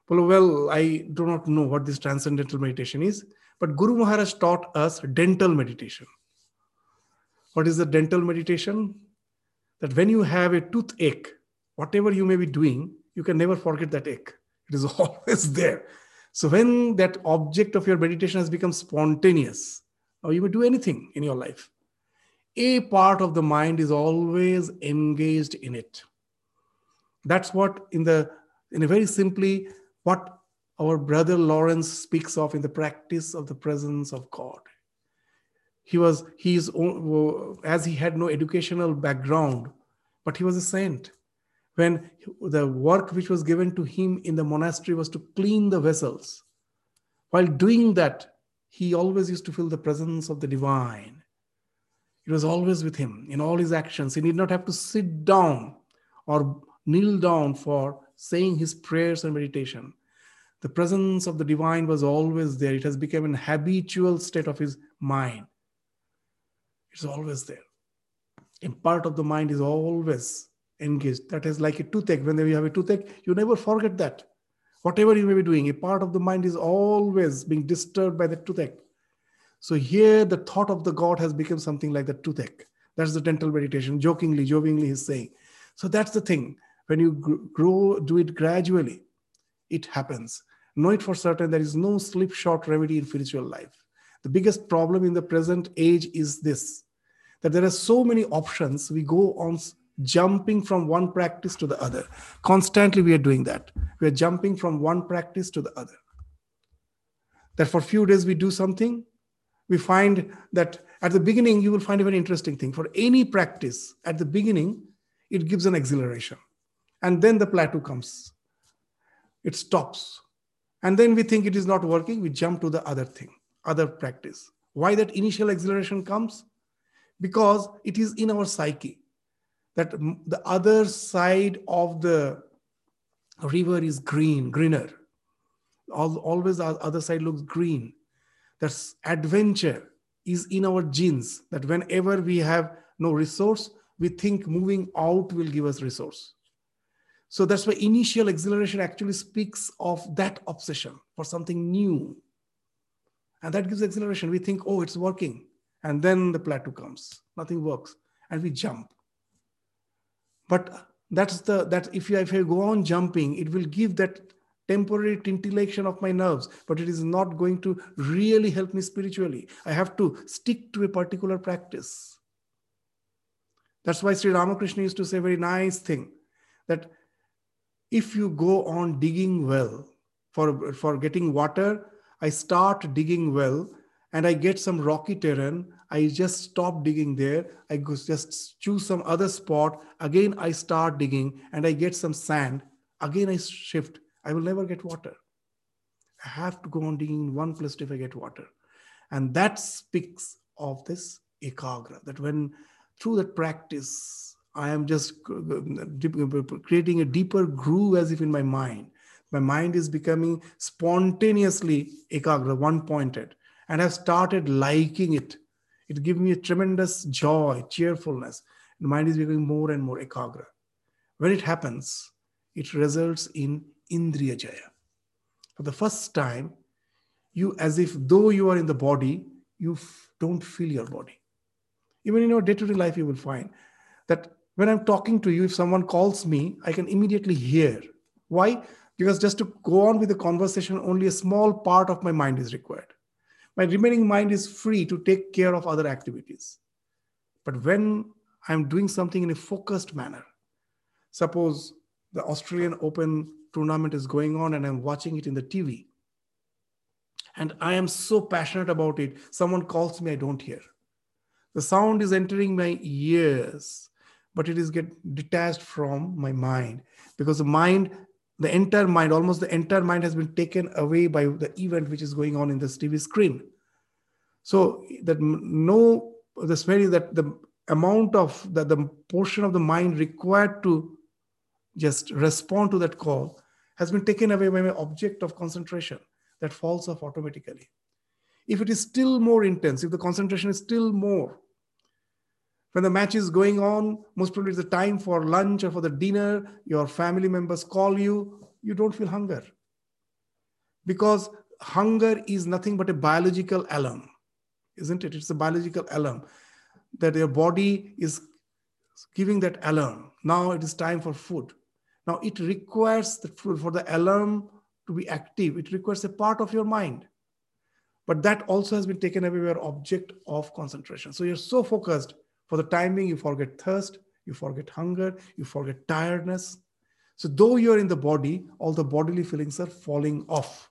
Speaker 1: well, well, I do not know what this transcendental meditation is, but Guru Maharaj taught us dental meditation. What is the dental meditation? That when you have a toothache, whatever you may be doing, you can never forget that ache. It is always there. So when that object of your meditation has become spontaneous, or you may do anything in your life. A part of the mind is always engaged in it. That's what in the in a very simply what our brother Lawrence speaks of in the practice of the presence of God. He was he's as he had no educational background, but he was a saint. When the work which was given to him in the monastery was to clean the vessels, while doing that, he always used to feel the presence of the divine. It was always with him in all his actions. He did not have to sit down or kneel down for saying his prayers and meditation. The presence of the divine was always there. It has become an habitual state of his mind. It's always there. A part of the mind is always engaged. That is like a toothache. Whenever you have a toothache, you never forget that. Whatever you may be doing, a part of the mind is always being disturbed by the toothache. So here the thought of the God has become something like the toothache. That's the dental meditation. Jokingly, jokingly, he's saying. So that's the thing. When you grow, do it gradually, it happens. Know it for certain there is no slipshod remedy in spiritual life. The biggest problem in the present age is this that there are so many options. We go on jumping from one practice to the other. Constantly, we are doing that. We are jumping from one practice to the other. That for a few days we do something, we find that at the beginning, you will find a very interesting thing. For any practice, at the beginning, it gives an exhilaration. And then the plateau comes, it stops. And then we think it is not working, we jump to the other thing, other practice. Why that initial exhilaration comes? Because it is in our psyche that the other side of the river is green, greener. always the other side looks green. That's adventure is in our genes. That whenever we have no resource, we think moving out will give us resource. So that's why initial exhilaration actually speaks of that obsession for something new. And that gives exhilaration. We think, oh, it's working. And then the plateau comes. Nothing works. And we jump but that's the that if you if I go on jumping, it will give that temporary titillation of my nerves, but it is not going to really help me spiritually. I have to stick to a particular practice. That's why Sri Ramakrishna used to say a very nice thing that if you go on digging well for, for getting water, I start digging well and I get some rocky terrain, I just stop digging there. I just choose some other spot. Again, I start digging and I get some sand. Again, I shift. I will never get water. I have to go on digging in one place if I get water. And that speaks of this ekagra, that when through that practice, I am just uh, creating a deeper groove as if in my mind. My mind is becoming spontaneously ekagra, one pointed and have started liking it. It gives me a tremendous joy, cheerfulness. The mind is becoming more and more ekagra. When it happens, it results in indriya jaya. For the first time, you, as if though you are in the body, you f- don't feel your body. Even in your day to day life, you will find that when I'm talking to you, if someone calls me, I can immediately hear. Why? Because just to go on with the conversation, only a small part of my mind is required my remaining mind is free to take care of other activities. But when I'm doing something in a focused manner, suppose the Australian Open tournament is going on and I'm watching it in the TV, and I am so passionate about it, someone calls me, I don't hear. The sound is entering my ears, but it is get detached from my mind because the mind the entire mind, almost the entire mind has been taken away by the event which is going on in this TV screen. So that no, this very that the amount of the, the portion of the mind required to just respond to that call has been taken away by my object of concentration that falls off automatically. If it is still more intense, if the concentration is still more, when the match is going on, most probably it's the time for lunch or for the dinner, your family members call you, you don't feel hunger. Because hunger is nothing but a biological alarm, isn't it? It's a biological alarm that your body is giving that alarm. Now it is time for food. Now it requires the food for the alarm to be active. It requires a part of your mind. but that also has been taken away your object of concentration so you're so focused for the timing you forget thirst you forget hunger you forget tiredness so though you're in the body all the bodily feelings are falling off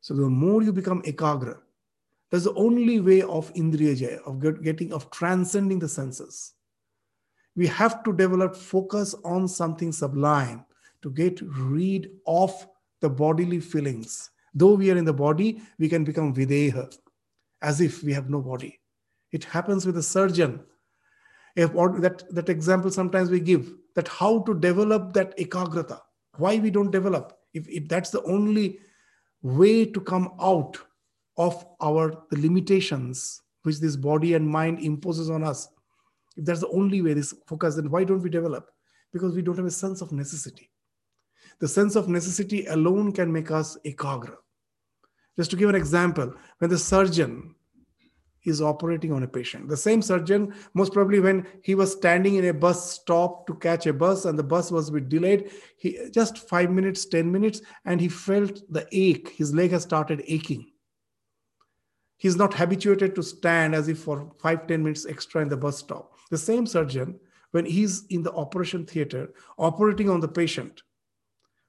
Speaker 1: so the more you become ekagra that's the only way of indriya of getting of transcending the senses we have to develop focus on something sublime to get rid of the bodily feelings Though we are in the body, we can become videha, as if we have no body. It happens with a surgeon. If, that, that example sometimes we give that how to develop that ekagrata. Why we don't develop? If, if that's the only way to come out of our the limitations which this body and mind imposes on us, if that's the only way this focus, then why don't we develop? Because we don't have a sense of necessity. The sense of necessity alone can make us ekagra. Just to give an example, when the surgeon is operating on a patient, the same surgeon, most probably when he was standing in a bus stop to catch a bus and the bus was bit delayed, he just five minutes, 10 minutes, and he felt the ache. His leg has started aching. He's not habituated to stand as if for five, 10 minutes extra in the bus stop. The same surgeon, when he's in the operation theater operating on the patient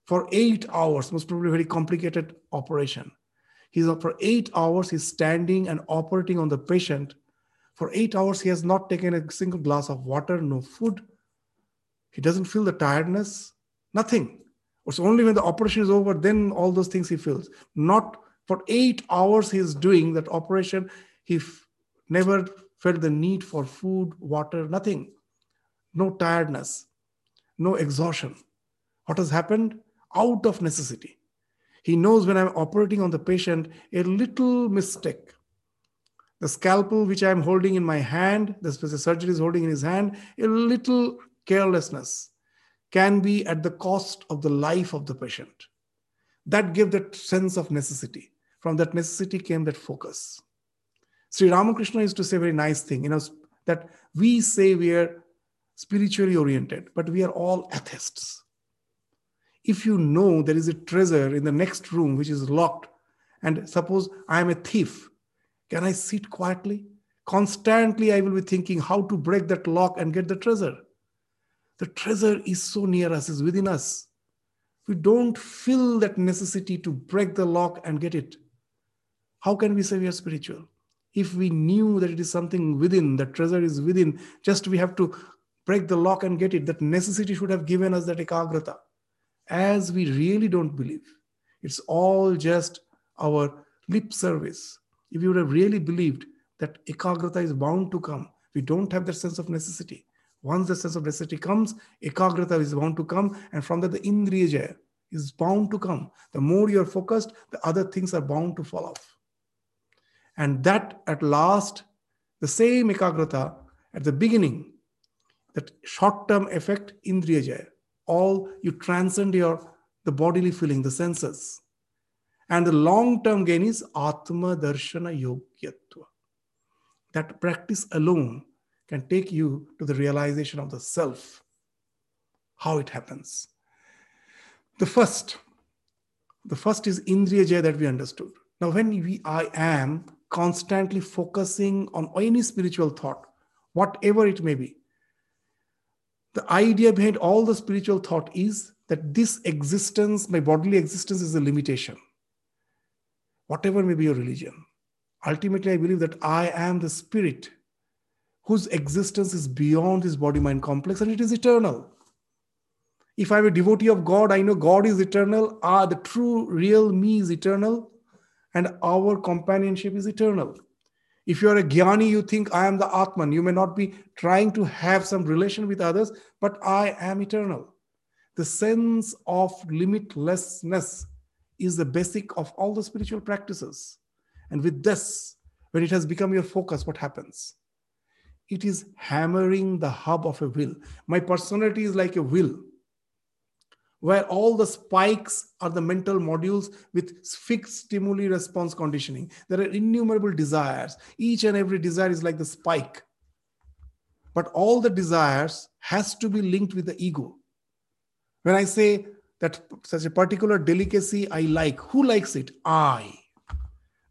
Speaker 1: for eight hours, most probably very complicated operation, He's for eight hours, he's standing and operating on the patient. For eight hours, he has not taken a single glass of water, no food. He doesn't feel the tiredness, nothing. It's only when the operation is over, then all those things he feels. Not for eight hours, he's doing that operation. He f- never felt the need for food, water, nothing. No tiredness, no exhaustion. What has happened? Out of necessity. He knows when I'm operating on the patient, a little mistake. The scalpel which I'm holding in my hand, the surgeon is holding in his hand, a little carelessness can be at the cost of the life of the patient. That gave that sense of necessity. From that necessity came that focus. Sri Ramakrishna used to say a very nice thing, you know, that we say we are spiritually oriented, but we are all atheists if you know there is a treasure in the next room which is locked, and suppose I am a thief, can I sit quietly? Constantly, I will be thinking how to break that lock and get the treasure. The treasure is so near us, is within us. We don't feel that necessity to break the lock and get it. How can we say we are spiritual? If we knew that it is something within, that treasure is within, just we have to break the lock and get it. That necessity should have given us that ekagrata as we really don't believe. It's all just our lip service. If you would have really believed that ekagrata is bound to come, we don't have that sense of necessity. Once the sense of necessity comes, ekagrata is bound to come, and from that the indriya is bound to come. The more you're focused, the other things are bound to fall off. And that at last, the same ekagrata at the beginning, that short-term effect, indriya all you transcend your the bodily feeling, the senses. And the long-term gain is Atma Darshana Yogyatva. That practice alone can take you to the realization of the self, how it happens. The first, the first is Indriya Jaya that we understood. Now, when we I am constantly focusing on any spiritual thought, whatever it may be, the idea behind all the spiritual thought is that this existence, my bodily existence, is a limitation. Whatever may be your religion. Ultimately, I believe that I am the spirit whose existence is beyond this body mind complex and it is eternal. If I'm a devotee of God, I know God is eternal. Ah, the true, real me is eternal, and our companionship is eternal. If you are a jnani, you think I am the Atman. You may not be trying to have some relation with others, but I am eternal. The sense of limitlessness is the basic of all the spiritual practices. And with this, when it has become your focus, what happens? It is hammering the hub of a will. My personality is like a will where all the spikes are the mental modules with fixed stimuli response conditioning. There are innumerable desires. Each and every desire is like the spike. But all the desires has to be linked with the ego. When I say that such a particular delicacy I like, who likes it? I.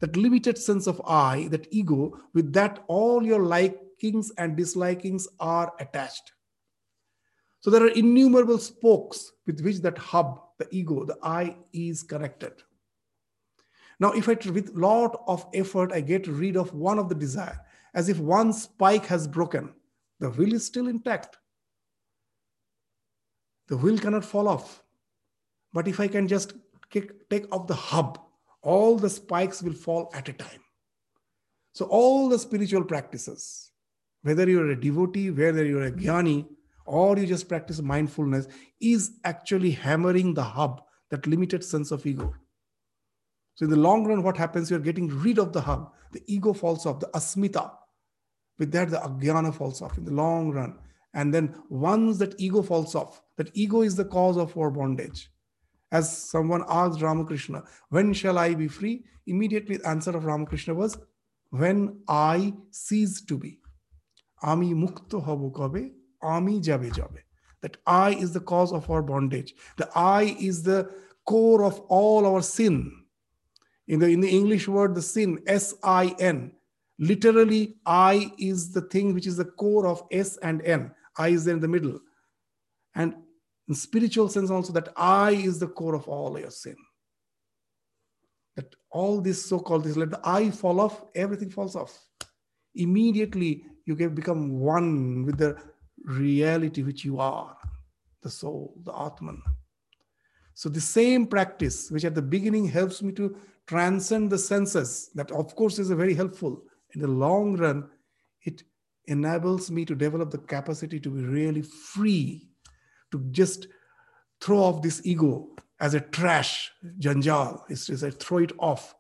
Speaker 1: that limited sense of I, that ego, with that all your likings and dislikings are attached. So there are innumerable spokes with which that hub, the ego, the I is connected. Now, if I, with lot of effort, I get rid of one of the desire, as if one spike has broken, the will is still intact. The will cannot fall off. But if I can just kick, take off the hub, all the spikes will fall at a time. So all the spiritual practices, whether you're a devotee, whether you're a jnani, or you just practice mindfulness, is actually hammering the hub, that limited sense of ego. So in the long run, what happens? You're getting rid of the hub. The ego falls off, the asmita. With that, the ajnana falls off in the long run. And then once that ego falls off, that ego is the cause of our bondage. As someone asked Ramakrishna, when shall I be free? Immediately the answer of Ramakrishna was, when I cease to be. Ami mukto hobo kabe, ami jabe jabe. That I is the cause of our bondage. The I is the core of all our sin. In the, in the English word, the sin, S I N, literally, I is the thing which is the core of S and N. I is there in the middle. And in spiritual sense, also, that I is the core of all your sin. That all this so called this, let the I fall off, everything falls off. Immediately, you can become one with the reality which you are the soul, the Atman. So, the same practice, which at the beginning helps me to transcend the senses, that of course is very helpful. In the long run, it enables me to develop the capacity to be really free, to just throw off this ego as a trash, janjal. It's, I throw it off.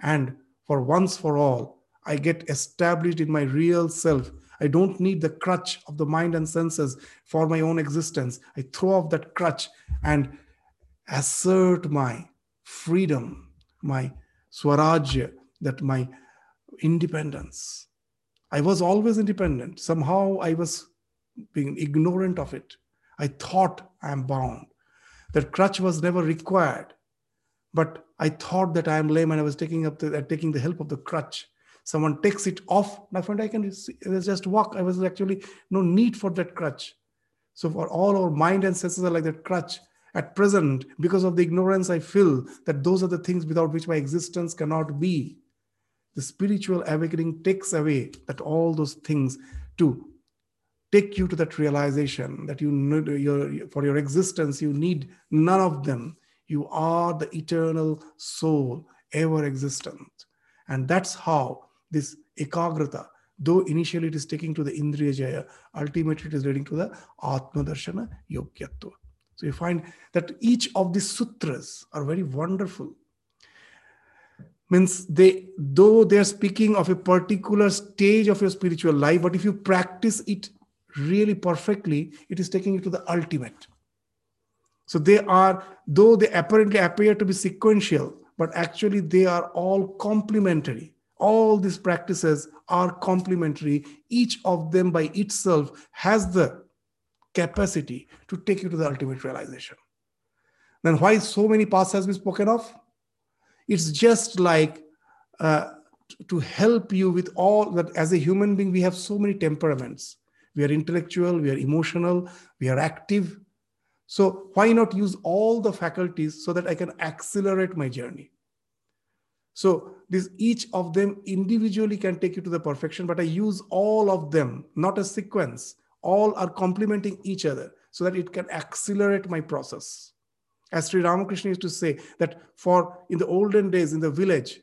Speaker 1: And for once for all, I get established in my real self. I don't need the crutch of the mind and senses for my own existence. I throw off that crutch and assert my freedom my swarajya, that my independence. I was always independent. Somehow I was being ignorant of it. I thought I am bound. That crutch was never required. But I thought that I am lame and I was taking up the, uh, taking the help of the crutch. Someone takes it off. My friend, I can just walk. I was actually no need for that crutch. So for all our mind and senses are like that crutch. At present, because of the ignorance, I feel that those are the things without which my existence cannot be. The spiritual awakening takes away that all those things to take you to that realization that you need your for your existence you need none of them you are the eternal soul ever existent and that's how this ekagrata though initially it is taking to the indriya jaya ultimately it is leading to the atma darshana yogyatva so you find that each of these sutras are very wonderful. Means they, though they are speaking of a particular stage of your spiritual life, but if you practice it really perfectly, it is taking you to the ultimate. So they are, though they apparently appear to be sequential, but actually they are all complementary. All these practices are complementary. Each of them by itself has the capacity to take you to the ultimate realization. Then why so many paths has been spoken of? It's just like uh, to help you with all that as a human being, we have so many temperaments. We are intellectual, we are emotional, we are active. So why not use all the faculties so that I can accelerate my journey? So this each of them individually can take you to the perfection, but I use all of them, not a sequence all are complementing each other so that it can accelerate my process. As Sri Ramakrishna used to say, that for in the olden days in the village,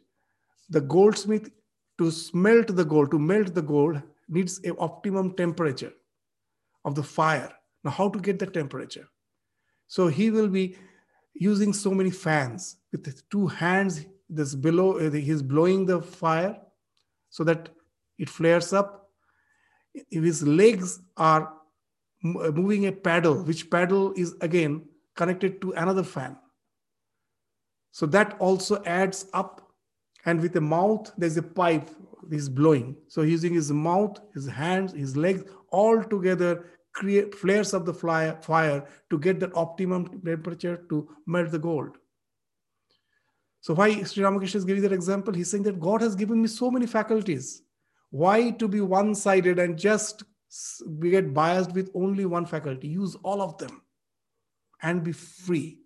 Speaker 1: the goldsmith to smelt the gold, to melt the gold, needs a optimum temperature of the fire. Now, how to get the temperature? So he will be using so many fans with two hands. This below, uh, he's blowing the fire so that it flares up if his legs are uh, moving a paddle, which paddle is again connected to another fan. So that also adds up. And with the mouth, there's a pipe he's blowing. So using his mouth, his hands, his legs, all together create flares of the fire to get that optimum temperature to melt the gold. So why Sri Ramakrishna is giving that example? He's saying that God has given me so many faculties. Why to be one-sided and just get biased with only one faculty? Use all of them and be free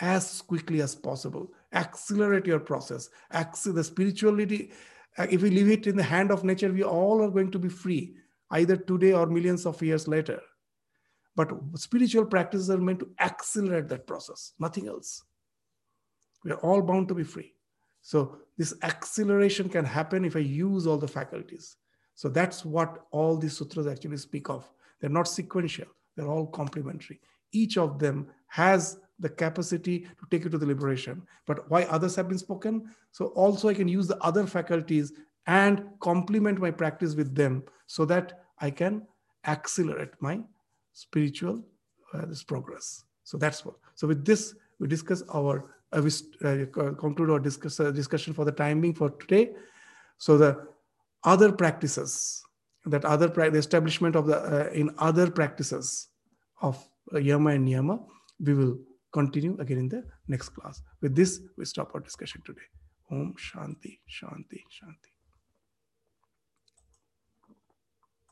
Speaker 1: as quickly as possible. Accelerate your process. The spirituality, uh, if we leave it in the hand of nature, we all are going to be free, either today or millions of years later. But spiritual practices are meant to accelerate that process, nothing else. We are all bound to be free. So this acceleration can happen if I use all the faculties. So that's what all these sutras actually speak of. They're not sequential, they're all complementary. Each of them has the capacity to take you to the liberation. But why others have been spoken? So also I can use the other faculties and complement my practice with them so that I can accelerate my spiritual uh, this progress. So that's what. So with this, we discuss our uh, we uh, conclude our discuss, uh, discussion for the time being for today. So the other practices that other the establishment of the uh, in other practices of uh, yama and niyama, we will continue again in the next class. With this, we stop our discussion today. Om Shanti, Shanti, Shanti.